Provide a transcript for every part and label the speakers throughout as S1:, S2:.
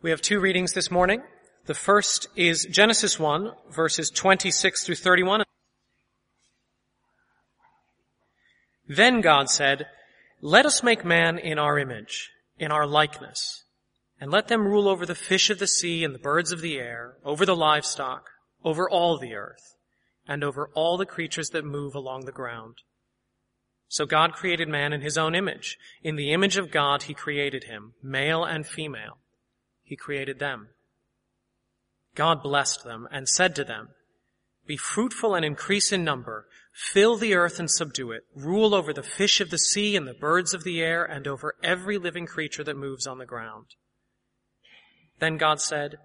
S1: We have two readings this morning. The first is Genesis 1, verses 26 through 31. Then God said, Let us make man in our image, in our likeness, and let them rule over the fish of the sea and the birds of the air, over the livestock, over all the earth, and over all the creatures that move along the ground. So God created man in his own image. In the image of God he created him, male and female. He created them. God blessed them and said to them, Be fruitful and increase in number, fill the earth and subdue it, rule over the fish of the sea and the birds of the air and over every living creature that moves on the ground. Then God said,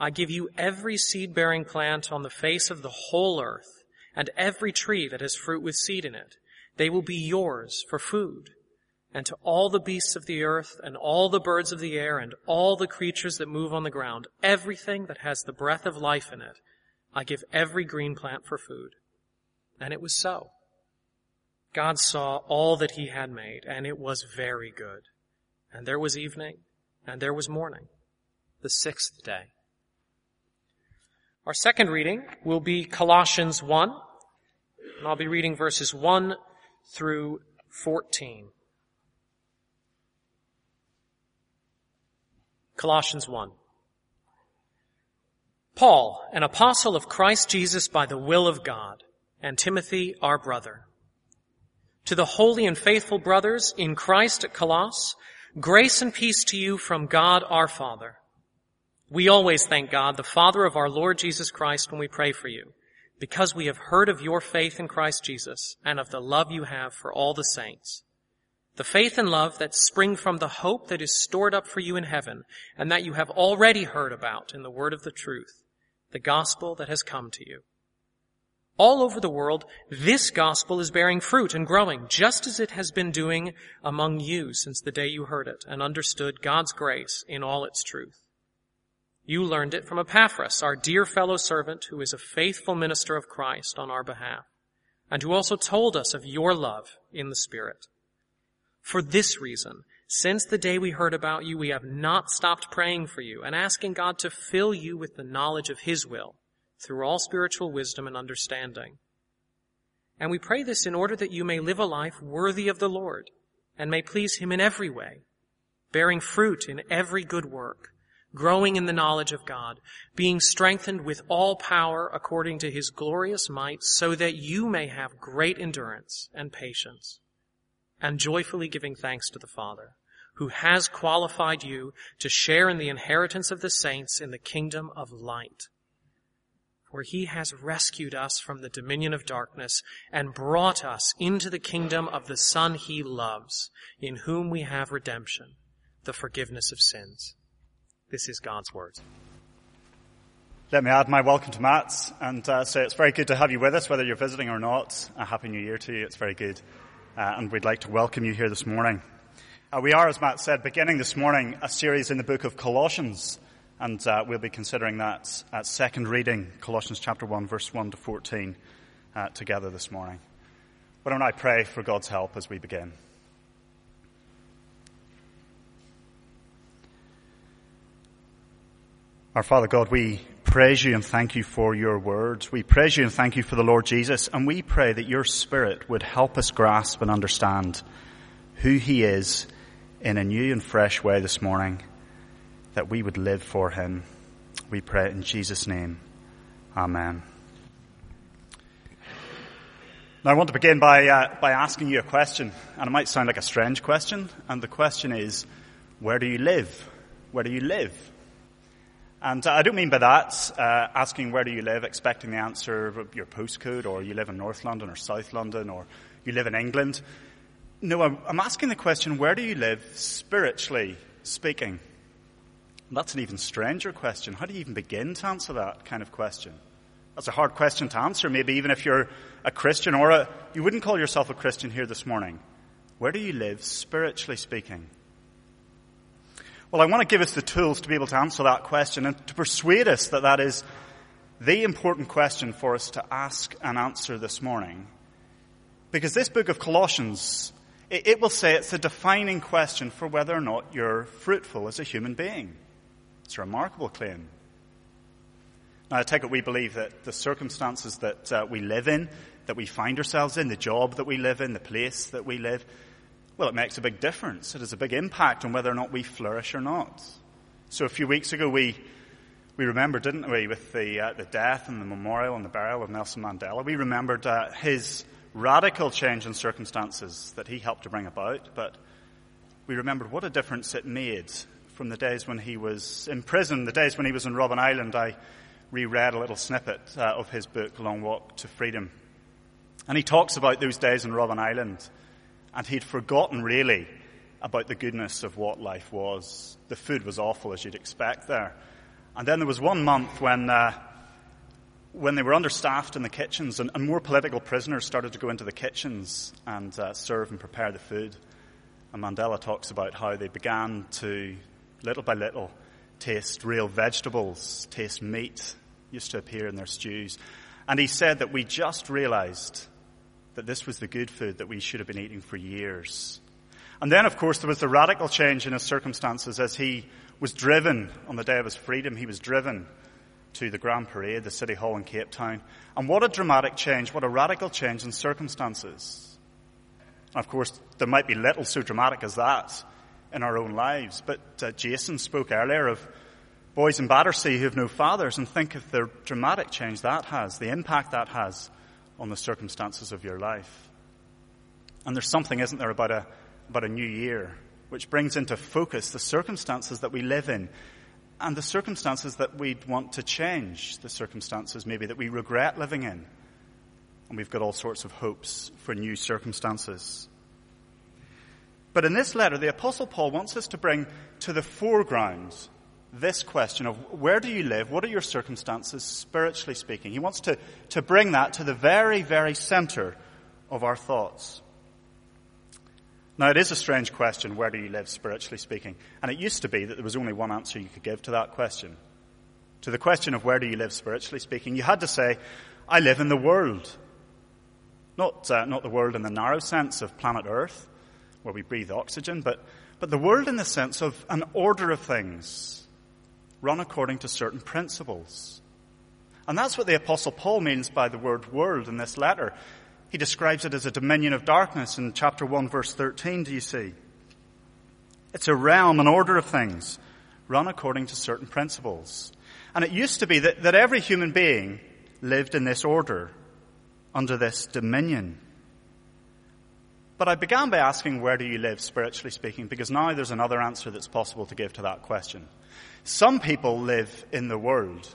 S1: I give you every seed-bearing plant on the face of the whole earth and every tree that has fruit with seed in it. They will be yours for food and to all the beasts of the earth, and all the birds of the air, and all the creatures that move on the ground, everything that has the breath of life in it, I give every green plant for food. And it was so. God saw all that he had made, and it was very good. And there was evening, and there was morning, the sixth day. Our second reading will be Colossians 1, and I'll be reading verses 1 through 14. Colossians 1. Paul, an apostle of Christ Jesus by the will of God, and Timothy, our brother. To the holy and faithful brothers in Christ at Colossus, grace and peace to you from God our Father. We always thank God, the Father of our Lord Jesus Christ, when we pray for you, because we have heard of your faith in Christ Jesus and of the love you have for all the saints the faith and love that spring from the hope that is stored up for you in heaven and that you have already heard about in the word of the truth, the gospel that has come to you. All over the world, this gospel is bearing fruit and growing, just as it has been doing among you since the day you heard it and understood God's grace in all its truth. You learned it from Epaphras, our dear fellow servant, who is a faithful minister of Christ on our behalf, and who also told us of your love in the Spirit. For this reason, since the day we heard about you, we have not stopped praying for you and asking God to fill you with the knowledge of His will through all spiritual wisdom and understanding. And we pray this in order that you may live a life worthy of the Lord and may please Him in every way, bearing fruit in every good work, growing in the knowledge of God, being strengthened with all power according to His glorious might so that you may have great endurance and patience and joyfully giving thanks to the Father, who has qualified you to share in the inheritance of the saints in the kingdom of light. For he has rescued us from the dominion of darkness and brought us into the kingdom of the Son he loves, in whom we have redemption, the forgiveness of sins. This is God's word.
S2: Let me add my welcome to Matt and uh, say it's very good to have you with us, whether you're visiting or not. A happy new year to you. It's very good uh, and we'd like to welcome you here this morning. Uh, we are, as Matt said, beginning this morning a series in the book of Colossians, and uh, we'll be considering that at second reading, Colossians chapter 1, verse 1 to 14, uh, together this morning. Why don't I pray for God's help as we begin? Our Father God, we praise you and thank you for your words. We praise you and thank you for the Lord Jesus, and we pray that your Spirit would help us grasp and understand who He is in a new and fresh way this morning, that we would live for Him. We pray in Jesus' name. Amen. Now I want to begin by, uh, by asking you a question, and it might sound like a strange question, and the question is, where do you live? Where do you live? And uh, I don't mean by that uh, asking where do you live, expecting the answer of your postcode, or you live in North London or South London, or you live in England. No, I'm, I'm asking the question, where do you live spiritually speaking? And that's an even stranger question. How do you even begin to answer that kind of question? That's a hard question to answer, maybe even if you're a Christian or a, you wouldn't call yourself a Christian here this morning. Where do you live spiritually speaking? Well, I want to give us the tools to be able to answer that question and to persuade us that that is the important question for us to ask and answer this morning. Because this book of Colossians, it, will say it's a defining question for whether or not you're fruitful as a human being. It's a remarkable claim. Now, I take it we believe that the circumstances that uh, we live in, that we find ourselves in, the job that we live in, the place that we live, well, it makes a big difference. It has a big impact on whether or not we flourish or not. So a few weeks ago, we we remembered, didn't we, with the uh, the death and the memorial and the burial of Nelson Mandela. We remembered uh, his radical change in circumstances that he helped to bring about, but we remembered what a difference it made from the days when he was in prison, the days when he was on Robben Island. I reread a little snippet uh, of his book, Long Walk to Freedom. And he talks about those days on Robben Island, and he'd forgotten really about the goodness of what life was. The food was awful, as you'd expect there. And then there was one month when, uh, when they were understaffed in the kitchens, and, and, more political prisoners started to go into the kitchens and uh, serve and prepare the food. And Mandela talks about how they began to, little by little, taste real vegetables, taste meat, used to appear in their stews. And he said that we just realized that this was the good food that we should have been eating for years. And then, of course, there was the radical change in his circumstances as he was driven on the day of his freedom. He was driven to the Grand Parade, the City Hall in Cape Town. And what a dramatic change, what a radical change in circumstances. And of course, there might be little so dramatic as that in our own lives, but uh, Jason spoke earlier of boys in Battersea who have no fathers and think of the dramatic change that has, the impact that has on the circumstances of your life. And there's something, isn't there, about a, about a new year, which brings into focus the circumstances that we live in and the circumstances that we'd want to change, the circumstances maybe that we regret living in. And we've got all sorts of hopes for new circumstances. But in this letter, the Apostle Paul wants us to bring to the foreground this question of where do you live? What are your circumstances, spiritually speaking? He wants to, to bring that to the very, very center of our thoughts. Now, it is a strange question, where do you live, spiritually speaking? And it used to be that there was only one answer you could give to that question. To the question of where do you live, spiritually speaking, you had to say, I live in the world. Not, uh, not the world in the narrow sense of planet Earth, where we breathe oxygen, but, but the world in the sense of an order of things run according to certain principles. And that's what the apostle Paul means by the word world in this letter. He describes it as a dominion of darkness in chapter 1 verse 13, do you see? It's a realm, an order of things, run according to certain principles. And it used to be that, that every human being lived in this order, under this dominion. But I began by asking, where do you live, spiritually speaking? Because now there's another answer that's possible to give to that question. Some people live in the world,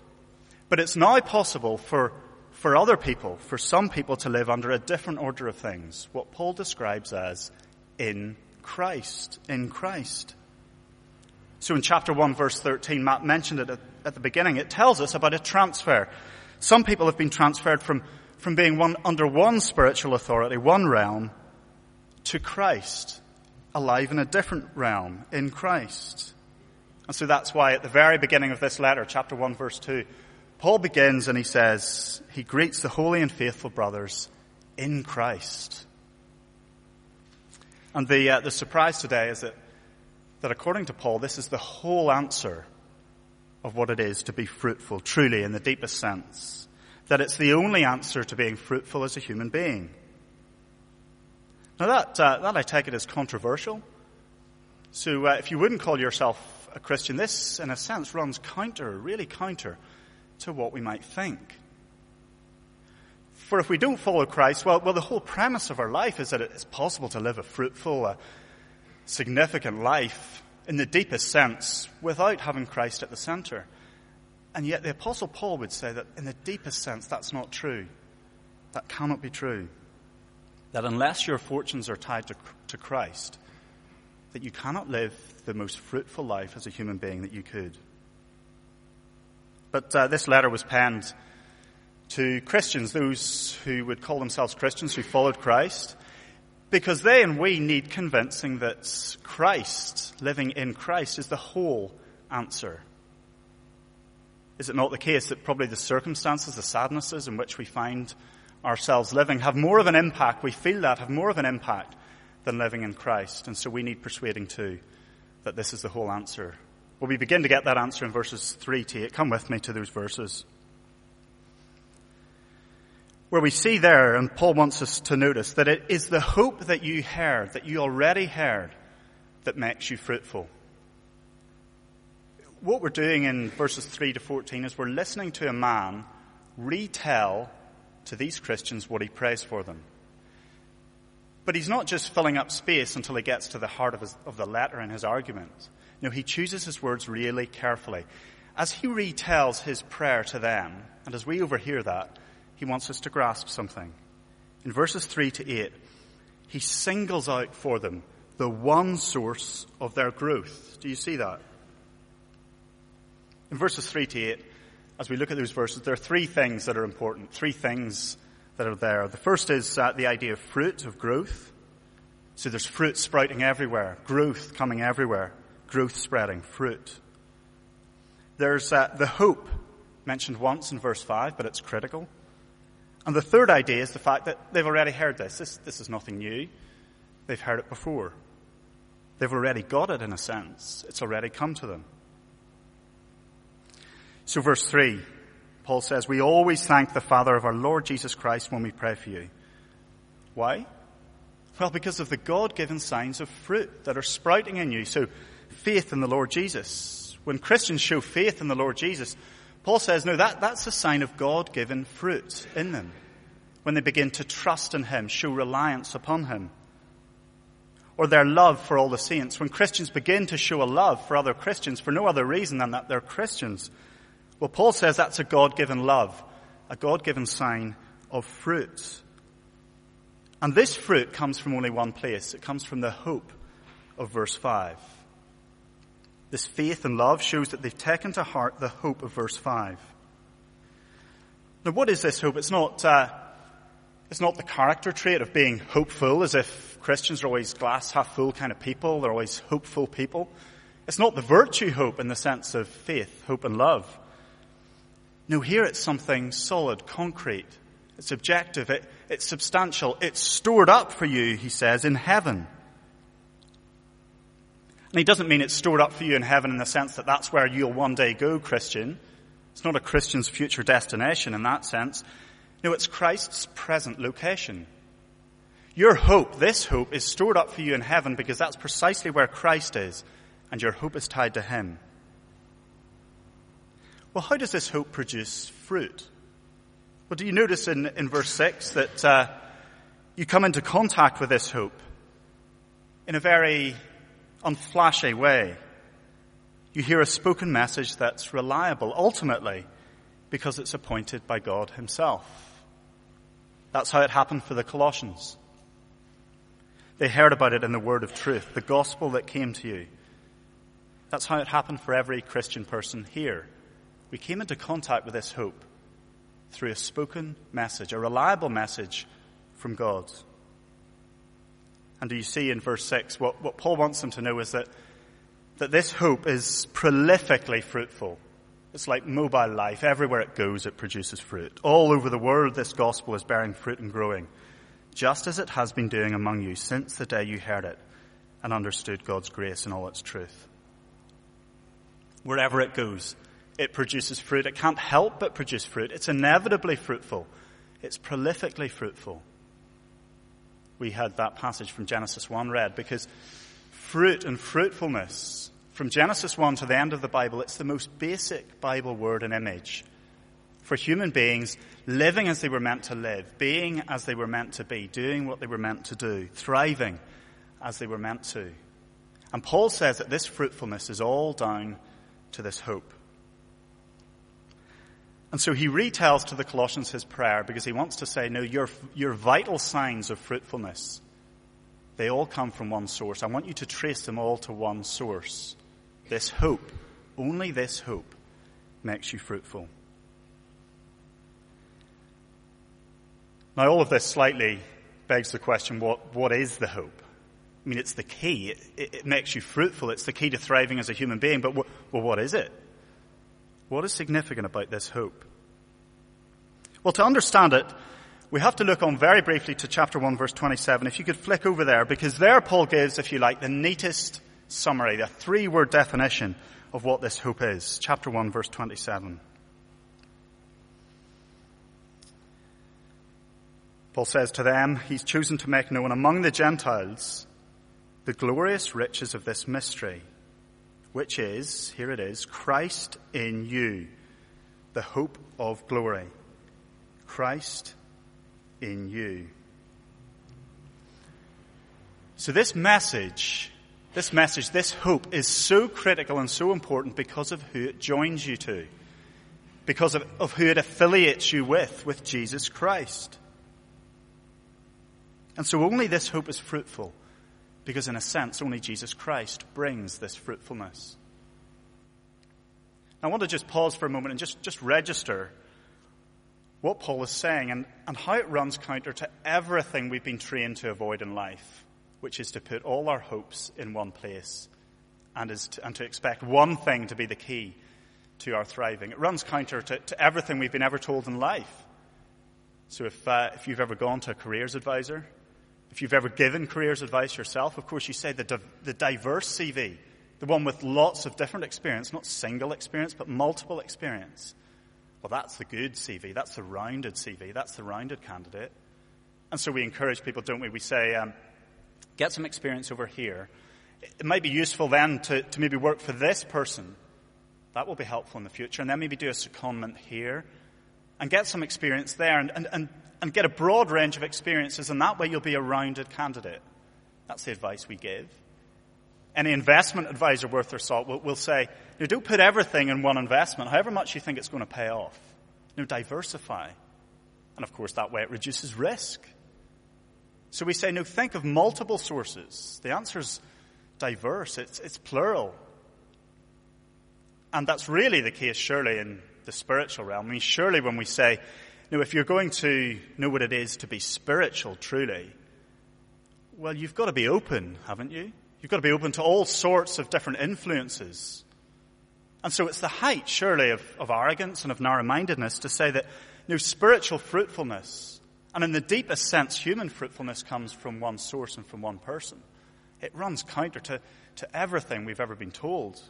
S2: but it's now possible for, for other people, for some people to live under a different order of things, what Paul describes as in Christ, in Christ. So in chapter 1 verse 13, Matt mentioned it at, at the beginning, it tells us about a transfer. Some people have been transferred from, from being one, under one spiritual authority, one realm, to Christ, alive in a different realm, in Christ. And so that's why at the very beginning of this letter, chapter 1 verse 2, Paul begins and he says, he greets the holy and faithful brothers in Christ. And the, uh, the surprise today is that, that according to Paul, this is the whole answer of what it is to be fruitful, truly in the deepest sense. That it's the only answer to being fruitful as a human being. Now that, uh, that I take it as controversial. So uh, if you wouldn't call yourself a Christian, this, in a sense, runs counter, really counter, to what we might think. For if we don't follow Christ, well, well, the whole premise of our life is that it's possible to live a fruitful, uh, significant life in the deepest sense without having Christ at the center. And yet the apostle Paul would say that in the deepest sense, that's not true. That cannot be true. That unless your fortunes are tied to, to Christ, that you cannot live the most fruitful life as a human being that you could. But uh, this letter was penned to Christians, those who would call themselves Christians, who followed Christ, because they and we need convincing that Christ, living in Christ, is the whole answer. Is it not the case that probably the circumstances, the sadnesses in which we find ourselves living have more of an impact, we feel that, have more of an impact than living in Christ. And so we need persuading too that this is the whole answer Well, we begin to get that answer in verses 3 to 8. Come with me to those verses. Where we see there, and Paul wants us to notice, that it is the hope that you heard, that you already heard, that makes you fruitful. What we're doing in verses 3 to 14 is we're listening to a man retell to these Christians what he prays for them. But he's not just filling up space until he gets to the heart of, his, of the letter in his argument. No, he chooses his words really carefully. As he retells his prayer to them, and as we overhear that, he wants us to grasp something. In verses 3 to 8, he singles out for them the one source of their growth. Do you see that? In verses 3 to 8, as we look at those verses, there are three things that are important, three things that are there. The first is uh, the idea of fruit, of growth. So there's fruit sprouting everywhere, growth coming everywhere, growth spreading, fruit. There's uh, the hope mentioned once in verse 5, but it's critical. And the third idea is the fact that they've already heard this. This, this is nothing new. They've heard it before. They've already got it in a sense. It's already come to them. So verse 3, Paul says, we always thank the Father of our Lord Jesus Christ when we pray for you. Why? Well, because of the God-given signs of fruit that are sprouting in you. So faith in the Lord Jesus. When Christians show faith in the Lord Jesus, Paul says, no, that, that's a sign of God-given fruit in them. When they begin to trust in Him, show reliance upon Him. Or their love for all the saints. When Christians begin to show a love for other Christians for no other reason than that they're Christians. Well, Paul says that's a God-given love, a God-given sign of fruit. And this fruit comes from only one place. It comes from the hope of verse 5. This faith and love shows that they've taken to heart the hope of verse 5. Now, what is this hope? It's not, uh, it's not the character trait of being hopeful, as if Christians are always glass half full kind of people. They're always hopeful people. It's not the virtue hope in the sense of faith, hope and love. No, here it's something solid, concrete. It's objective. It, it's substantial. It's stored up for you, he says, in heaven. And he doesn't mean it's stored up for you in heaven in the sense that that's where you'll one day go, Christian. It's not a Christian's future destination in that sense. No, it's Christ's present location. Your hope, this hope, is stored up for you in heaven because that's precisely where Christ is, and your hope is tied to Him. Well, how does this hope produce fruit? Well, do you notice in, in verse 6 that uh, you come into contact with this hope in a very unflashy way. You hear a spoken message that's reliable, ultimately, because it's appointed by God Himself. That's how it happened for the Colossians. They heard about it in the word of truth, the gospel that came to you. That's how it happened for every Christian person here. We came into contact with this hope through a spoken message, a reliable message from God. And do you see in verse 6, what, what Paul wants them to know is that, that this hope is prolifically fruitful. It's like mobile life. Everywhere it goes, it produces fruit. All over the world, this gospel is bearing fruit and growing, just as it has been doing among you since the day you heard it and understood God's grace and all its truth. Wherever it goes, it produces fruit. It can't help but produce fruit. It's inevitably fruitful. It's prolifically fruitful we had that passage from Genesis 1 read because fruit and fruitfulness, from Genesis 1 to the end of the Bible, it's the most basic Bible word and image for human beings living as they were meant to live, being as they were meant to be, doing what they were meant to do, thriving as they were meant to. And Paul says that this fruitfulness is all down to this hope. And so he retells to the Colossians his prayer because he wants to say, no, your, your vital signs of fruitfulness, they all come from one source. I want you to trace them all to one source. This hope, only this hope makes you fruitful. Now all of this slightly begs the question, what, what is the hope? I mean, it's the key. It, it, it makes you fruitful. It's the key to thriving as a human being. But well, what is it? What is significant about this hope? Well, to understand it, we have to look on very briefly to chapter 1 verse 27. If you could flick over there, because there Paul gives, if you like, the neatest summary, the three word definition of what this hope is. Chapter 1, verse 27. Paul says to them, He's chosen to make known among the Gentiles the glorious riches of this mystery, which is, here it is, Christ in you, the hope of glory. Christ in you. So this message, this message, this hope is so critical and so important because of who it joins you to. Because of, of who it affiliates you with, with Jesus Christ. And so only this hope is fruitful because in a sense only Jesus Christ brings this fruitfulness. I want to just pause for a moment and just, just register what Paul is saying and, and how it runs counter to everything we've been trained to avoid in life, which is to put all our hopes in one place and, is to, and to expect one thing to be the key to our thriving. It runs counter to, to everything we've been ever told in life. So if, uh, if you've ever gone to a careers advisor, if you've ever given careers advice yourself, of course you say the, the diverse CV, the one with lots of different experience, not single experience, but multiple experience. Well, that's the good CV. That's the rounded CV. That's the rounded candidate. And so we encourage people, don't we? We say, um, get some experience over here. It might be useful then to, to maybe work for this person. That will be helpful in the future. And then maybe do a secondment here and get some experience there and, and, and and get a broad range of experiences, and that way you'll be a rounded candidate. That's the advice we give. Any investment advisor worth their salt will, will say, you don't put everything in one investment, however much you think it's going to pay off. Know, diversify. And of course, that way it reduces risk. So we say, no, think of multiple sources. The answer is diverse, it's, it's plural. And that's really the case, surely, in the spiritual realm. I mean, surely when we say, now, if you're going to know what it is to be spiritual truly, well, you've got to be open, haven't you? You've got to be open to all sorts of different influences. And so it's the height, surely, of, of arrogance and of narrow-mindedness to say that, you spiritual fruitfulness, and in the deepest sense, human fruitfulness comes from one source and from one person. It runs counter to, to everything we've ever been told.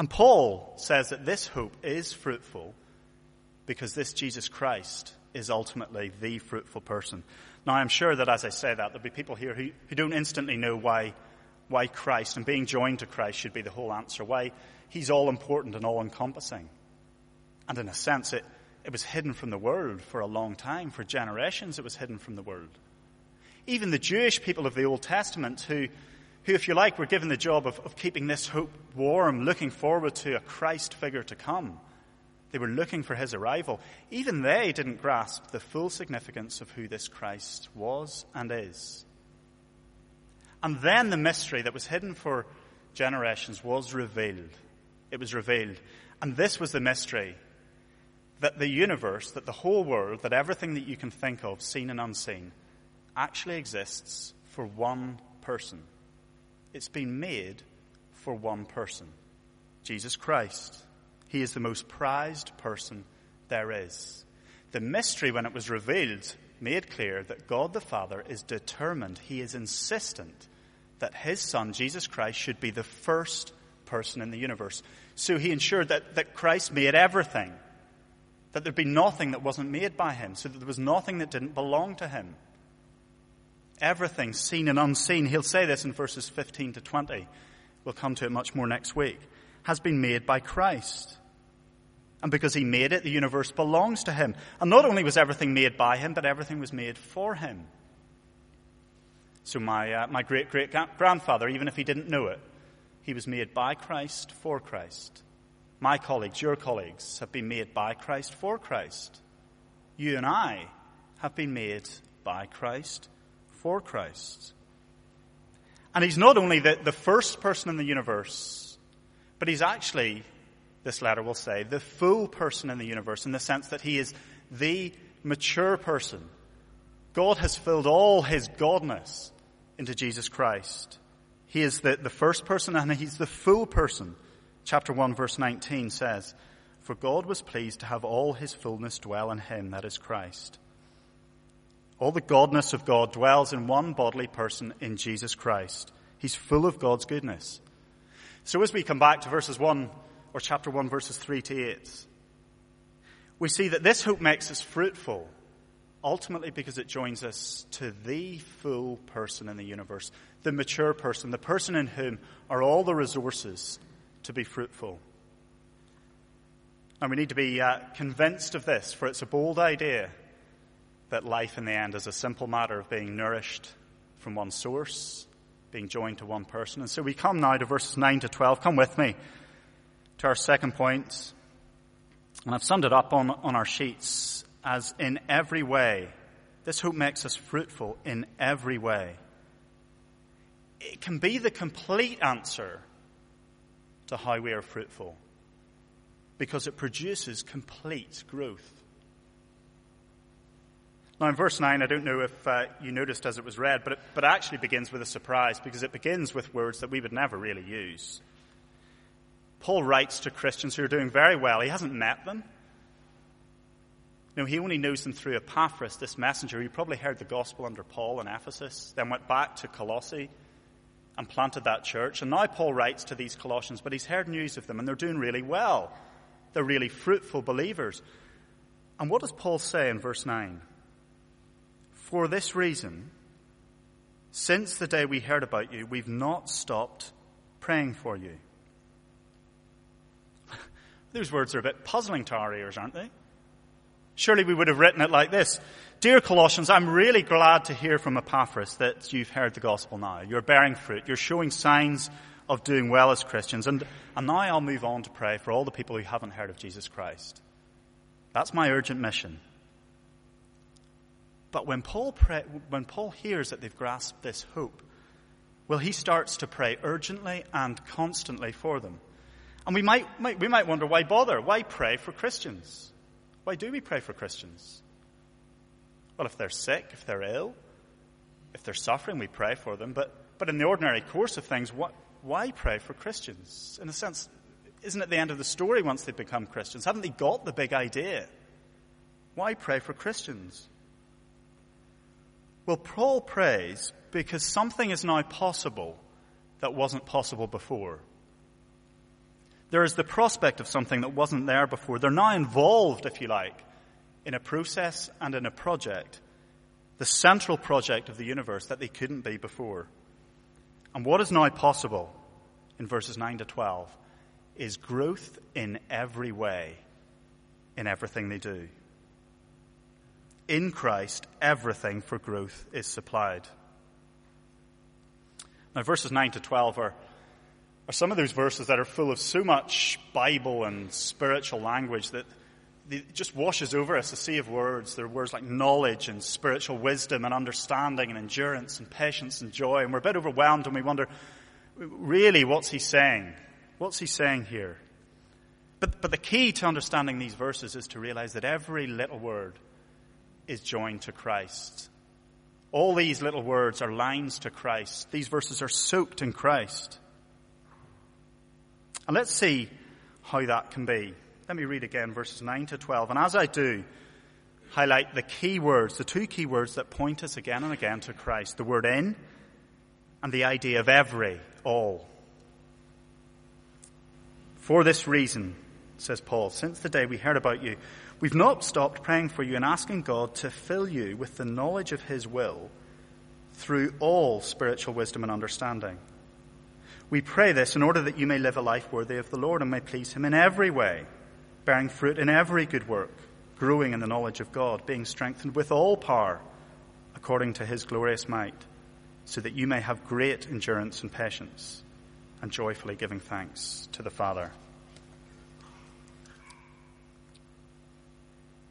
S2: And Paul says that this hope is fruitful because this Jesus Christ is ultimately the fruitful person. Now, I'm sure that as I say that, there'll be people here who, who don't instantly know why, why Christ and being joined to Christ should be the whole answer, why he's all important and all encompassing. And in a sense, it, it was hidden from the world for a long time. For generations, it was hidden from the world. Even the Jewish people of the Old Testament, who, who if you like, were given the job of, of keeping this hope warm, looking forward to a Christ figure to come, they were looking for his arrival. Even they didn't grasp the full significance of who this Christ was and is. And then the mystery that was hidden for generations was revealed. It was revealed. And this was the mystery that the universe, that the whole world, that everything that you can think of, seen and unseen, actually exists for one person. It's been made for one person Jesus Christ. He is the most prized person there is. The mystery, when it was revealed, made clear that God the Father is determined, He is insistent that His Son, Jesus Christ, should be the first person in the universe. So He ensured that, that Christ made everything, that there'd be nothing that wasn't made by Him, so that there was nothing that didn't belong to Him. Everything, seen and unseen, He'll say this in verses 15 to 20. We'll come to it much more next week. Has been made by Christ. And because he made it, the universe belongs to him. And not only was everything made by him, but everything was made for him. So my, uh, my great great grandfather, even if he didn't know it, he was made by Christ for Christ. My colleagues, your colleagues, have been made by Christ for Christ. You and I have been made by Christ for Christ. And he's not only the, the first person in the universe, but he's actually this letter will say, the full person in the universe in the sense that he is the mature person. God has filled all his godness into Jesus Christ. He is the, the first person and he's the full person. Chapter 1 verse 19 says, For God was pleased to have all his fullness dwell in him, that is Christ. All the godness of God dwells in one bodily person in Jesus Christ. He's full of God's goodness. So as we come back to verses 1, or chapter 1, verses 3 to 8, we see that this hope makes us fruitful, ultimately because it joins us to the full person in the universe, the mature person, the person in whom are all the resources to be fruitful. And we need to be uh, convinced of this, for it's a bold idea that life in the end is a simple matter of being nourished from one source, being joined to one person. And so we come now to verses 9 to 12. Come with me to our second point. And I've summed it up on, on our sheets as in every way. This hope makes us fruitful in every way. It can be the complete answer to how we are fruitful because it produces complete growth. Now, in verse 9, I don't know if uh, you noticed as it was read, but it, but it actually begins with a surprise because it begins with words that we would never really use. Paul writes to Christians who are doing very well. He hasn't met them. No, he only knows them through Epaphras, this messenger. He probably heard the gospel under Paul in Ephesus, then went back to Colossae and planted that church. And now Paul writes to these Colossians, but he's heard news of them and they're doing really well. They're really fruitful believers. And what does Paul say in verse 9? For this reason, since the day we heard about you, we've not stopped praying for you. Those words are a bit puzzling to our ears, aren't they? Surely we would have written it like this. Dear Colossians, I'm really glad to hear from Epaphras that you've heard the gospel now. You're bearing fruit. You're showing signs of doing well as Christians. And, and now I'll move on to pray for all the people who haven't heard of Jesus Christ. That's my urgent mission. But when Paul, when Paul hears that they've grasped this hope, well, he starts to pray urgently and constantly for them. And we might, might, we might wonder why bother? Why pray for Christians? Why do we pray for Christians? Well, if they're sick, if they're ill, if they're suffering, we pray for them. But, but in the ordinary course of things, what, why pray for Christians? In a sense, isn't it the end of the story once they've become Christians? Haven't they got the big idea? Why pray for Christians? Well, Paul prays because something is now possible that wasn't possible before. There is the prospect of something that wasn't there before. They're now involved, if you like, in a process and in a project, the central project of the universe that they couldn't be before. And what is now possible in verses 9 to 12 is growth in every way, in everything they do in Christ, everything for growth is supplied. Now, verses 9 to 12 are, are some of those verses that are full of so much Bible and spiritual language that it just washes over us a sea of words. There are words like knowledge and spiritual wisdom and understanding and endurance and patience and joy. And we're a bit overwhelmed and we wonder, really, what's he saying? What's he saying here? But, but the key to understanding these verses is to realize that every little word is joined to Christ. All these little words are lines to Christ. These verses are soaked in Christ. And let's see how that can be. Let me read again verses 9 to 12. And as I do, highlight the key words, the two key words that point us again and again to Christ. The word in and the idea of every, all. For this reason, says Paul, since the day we heard about you, We've not stopped praying for you and asking God to fill you with the knowledge of His will through all spiritual wisdom and understanding. We pray this in order that you may live a life worthy of the Lord and may please Him in every way, bearing fruit in every good work, growing in the knowledge of God, being strengthened with all power according to His glorious might, so that you may have great endurance and patience and joyfully giving thanks to the Father.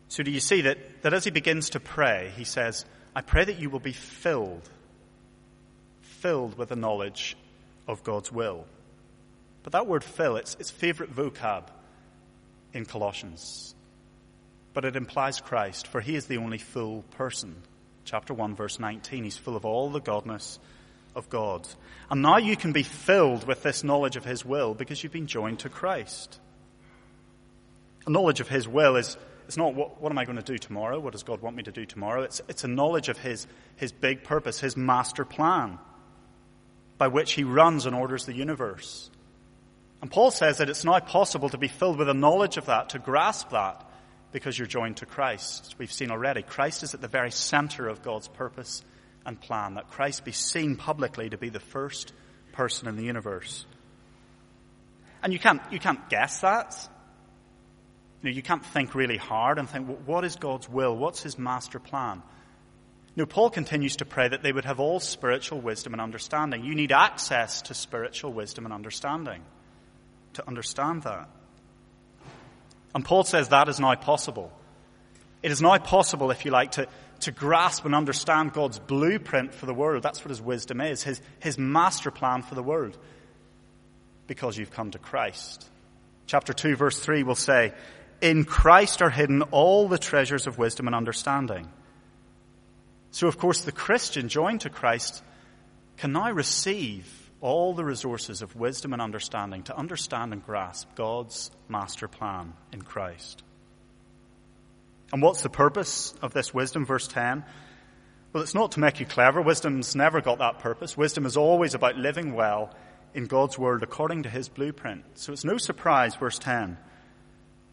S2: So do you see that, that as he begins to pray, he says, I pray that you will be filled, filled with the knowledge of God's will. But that word fill, it's, it's favorite vocab in Colossians. But it implies Christ, for he is the only full person. Chapter 1, verse 19. He's full of all the godness of God. And now you can be filled with this knowledge of his will because you've been joined to Christ. A knowledge of his will is it's not what, what am I going to do tomorrow? What does God want me to do tomorrow? It's, it's a knowledge of his, his big purpose, his master plan by which he runs and orders the universe. And Paul says that it's now possible to be filled with a knowledge of that, to grasp that, because you're joined to Christ. We've seen already, Christ is at the very center of God's purpose and plan, that Christ be seen publicly to be the first person in the universe. And you can't, you can't guess that. You know, you can't think really hard and think, well, what is God's will? What's his master plan? No, Paul continues to pray that they would have all spiritual wisdom and understanding. You need access to spiritual wisdom and understanding to understand that. And Paul says that is now possible. It is now possible, if you like, to, to grasp and understand God's blueprint for the world. That's what his wisdom is, his, his master plan for the world. Because you've come to Christ. Chapter 2 verse 3 will say, In Christ are hidden all the treasures of wisdom and understanding. So of course the Christian joined to Christ can now receive all the resources of wisdom and understanding to understand and grasp God's master plan in Christ. And what's the purpose of this wisdom? Verse 10. Well, it's not to make you clever. Wisdom's never got that purpose. Wisdom is always about living well in God's word according to his blueprint. So it's no surprise, verse 10.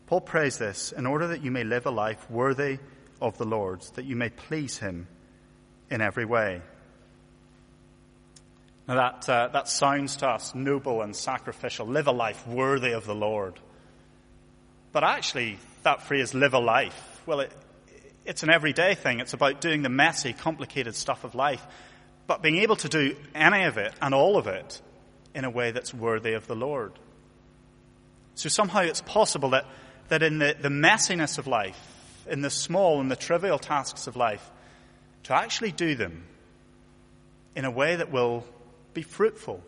S2: Paul prays this in order that you may live a life worthy of the Lord, that you may please him in every way. Now that, uh, that sounds to us noble and sacrificial. Live a life worthy of the Lord. But actually, that phrase, live a life, well, it, it's an everyday thing. It's about doing the messy, complicated stuff of life, but being able to do any of it and all of it in a way that's worthy of the Lord. So somehow it's possible that, that in the, the messiness of life, in the small and the trivial tasks of life, to actually do them in a way that will be fruitful.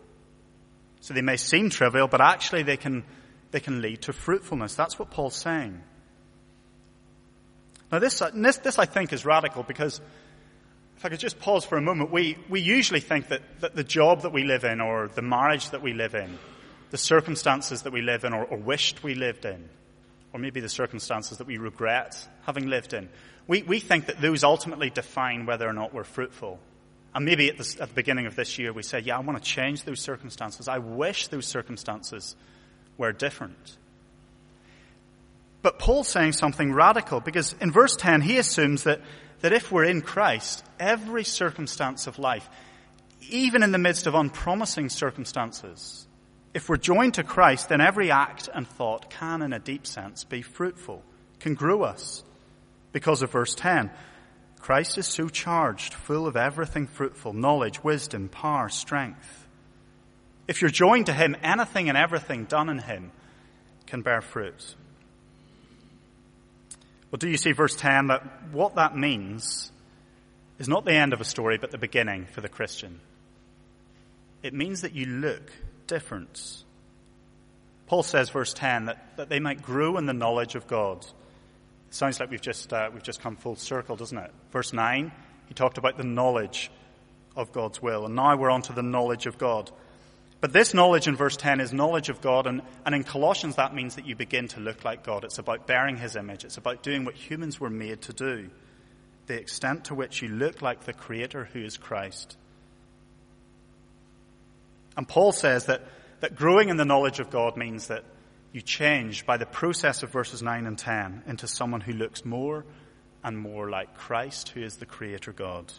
S2: So they may seem trivial, but actually they can, they can lead to fruitfulness. That's what Paul's saying. Now this, this, this I think is radical because if I could just pause for a moment, we, we usually think that, that the job that we live in or the marriage that we live in, the circumstances that we live in or, or wished we lived in, or maybe the circumstances that we regret having lived in, we, we think that those ultimately define whether or not we're fruitful. And maybe at, the at the beginning of this year we said, yeah, I want to change those circumstances. I wish those circumstances were different. But Paul's saying something radical because in verse 10 he assumes that, that if we're in Christ, every circumstance of life, even in the midst of unpromising circumstances, if we're joined to Christ, then every act and thought can, in a deep sense, be fruitful, can grow us because of verse 10. Christ is so charged, full of everything fruitful, knowledge, wisdom, power, strength. If you're joined to Him, anything and everything done in Him can bear fruit. Well, do you see verse 10 that what that means is not the end of a story, but the beginning for the Christian? It means that you look different. Paul says, verse 10, that, that they might grow in the knowledge of God. It Sounds like we've just, uh, we've just come full circle, doesn't it? Verse 9, he talked about the knowledge of God's will. And now we're on to the knowledge of God. But this knowledge in verse 10 is knowledge of God. And, and in Colossians, that means that you begin to look like God. It's about bearing his image. It's about doing what humans were made to do. The extent to which you look like the Creator who is Christ. And Paul says that, that growing in the knowledge of God means that you change by the process of verses 9 and 10 into someone who looks more and more like Christ, who is the Creator God.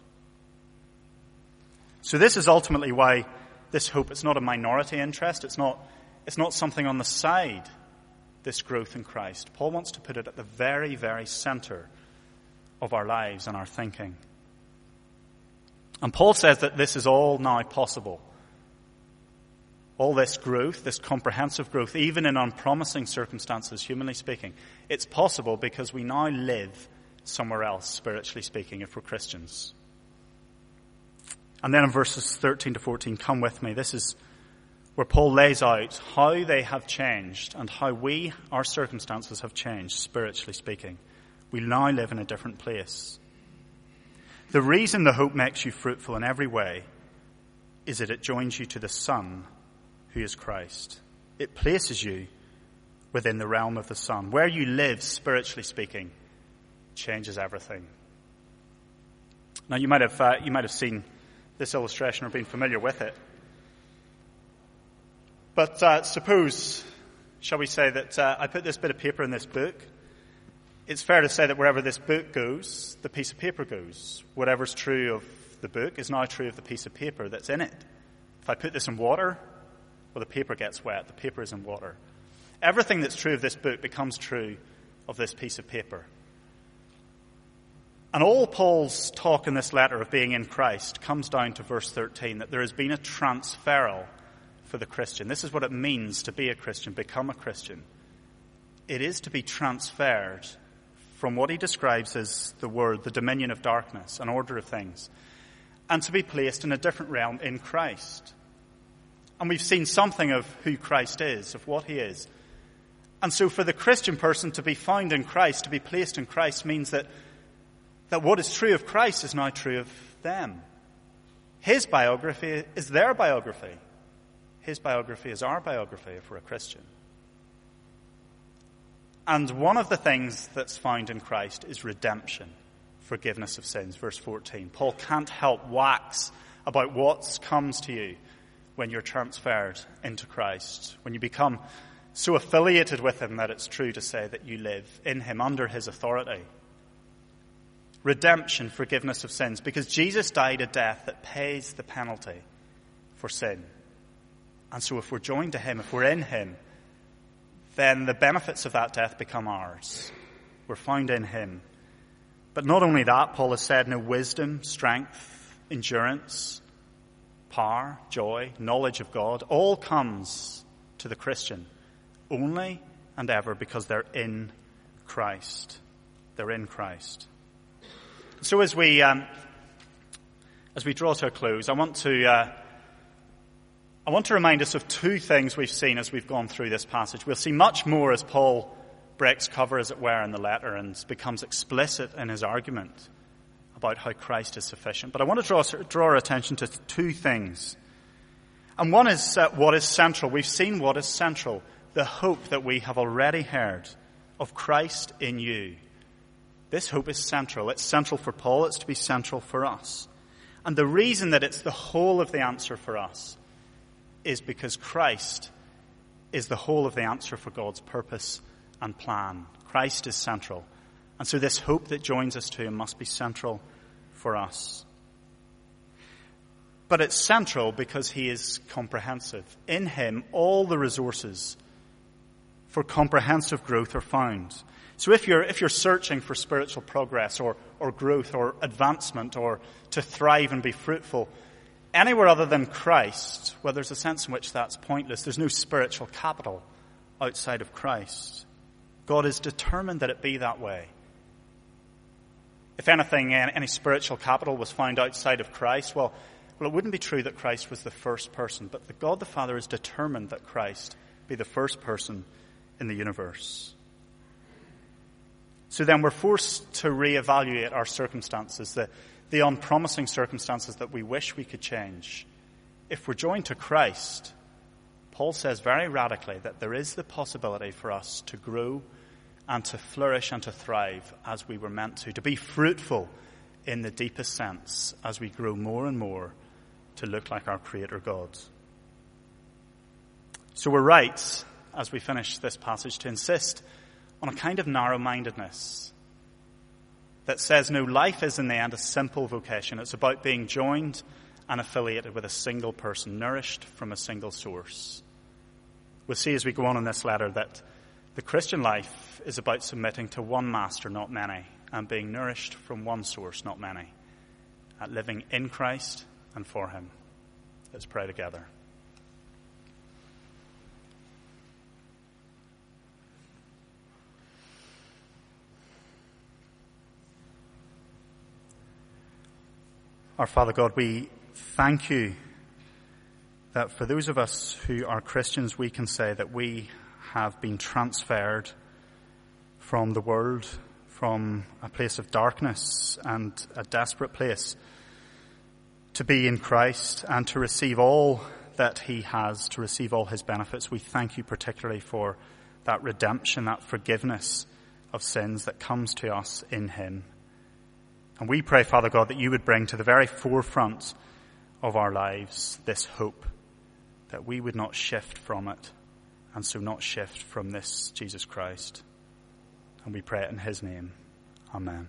S2: So this is ultimately why this hope, it's not a minority interest, it's not, it's not something on the side, this growth in Christ. Paul wants to put it at the very, very center of our lives and our thinking. And Paul says that this is all now possible all this growth, this comprehensive growth, even in unpromising circumstances, humanly speaking, it's possible because we now live somewhere else, spiritually speaking, if we're Christians. And then in verses 13 to 14, come with me. This is where Paul lays out how they have changed and how we, our circumstances have changed, spiritually speaking. We now live in a different place. The reason the hope makes you fruitful in every way is that it joins you to the Son who is Christ. It places you within the realm of the Son. Where you live, spiritually speaking, changes everything. Now, you might have, uh, you might have seen this illustration or been familiar with it. But uh, suppose, shall we say, that uh, I put this bit of paper in this book. It's fair to say that wherever this book goes, the piece of paper goes. Whatever's true of the book is now true of the piece of paper that's in it. If I put this in water, well, the paper gets wet. The paper is in water. Everything that's true of this book becomes true of this piece of paper. And all Paul's talk in this letter of being in Christ comes down to verse 13 that there has been a transferal for the Christian. This is what it means to be a Christian, become a Christian. It is to be transferred from what he describes as the word, the dominion of darkness, an order of things, and to be placed in a different realm in Christ. And we've seen something of who Christ is, of what he is. And so for the Christian person to be found in Christ, to be placed in Christ, means that that what is true of Christ is now true of them. His biography is their biography. His biography is our biography if we're a Christian. And one of the things that's found in Christ is redemption, forgiveness of sins. Verse 14. Paul can't help wax about what comes to you when you're transferred into Christ, when you become so affiliated with Him that it's true to say that you live in Him under His authority redemption, forgiveness of sins, because Jesus died a death that pays the penalty for sin. And so if we're joined to Him, if we're in Him, then the benefits of that death become ours. We're found in Him. But not only that, Paul has said, no wisdom, strength, endurance, power, joy, knowledge of God, all comes to the Christian only and ever because they're in Christ. They're in Christ. So as we um, as we draw to a close, I want to uh, I want to remind us of two things we've seen as we've gone through this passage. We'll see much more as Paul breaks cover, as it were, in the letter and becomes explicit in his argument about how Christ is sufficient. But I want to draw draw our attention to two things. And one is uh, what is central. We've seen what is central. The hope that we have already heard of Christ in you this hope is central. It's central for Paul. It's to be central for us. And the reason that it's the whole of the answer for us is because Christ is the whole of the answer for God's purpose and plan. Christ is central. And so this hope that joins us to him must be central for us. But it's central because he is comprehensive. In him, all the resources for comprehensive growth are found. So if you're, if you're searching for spiritual progress or, or growth or advancement or to thrive and be fruitful, anywhere other than Christ, well, there's a sense in which that's pointless. There's no spiritual capital outside of Christ. God is determined that it be that way. If anything, any spiritual capital was found outside of Christ, well, well, it wouldn't be true that Christ was the first person, but the God the Father is determined that Christ be the first person in the universe. So then we're forced to reevaluate our circumstances, the, the unpromising circumstances that we wish we could change. If we're joined to Christ, Paul says very radically that there is the possibility for us to grow and to flourish and to thrive as we were meant to, to be fruitful in the deepest sense as we grow more and more to look like our Creator God. So we're right, as we finish this passage, to insist on a kind of narrow mindedness that says, no, life is in the end a simple vocation. It's about being joined and affiliated with a single person, nourished from a single source. We'll see as we go on in this letter that the Christian is about submitting to one master, not many, and being nourished from one source, not many, at living in Christ and for Him. Let's pray together. Our Father God, we thank you that for those of us who are Christians, we can say that we have been transferred from the world, from a place of darkness and a desperate place to be in Christ and to receive all that He has, to receive all His benefits. We thank you particularly for that redemption, that forgiveness of sins that comes to us in Him. And we pray, Father God, that you would bring to the very forefront of our lives this hope that we would not shift from it and so not shift from this Jesus Christ. And we pray it in his name. Amen.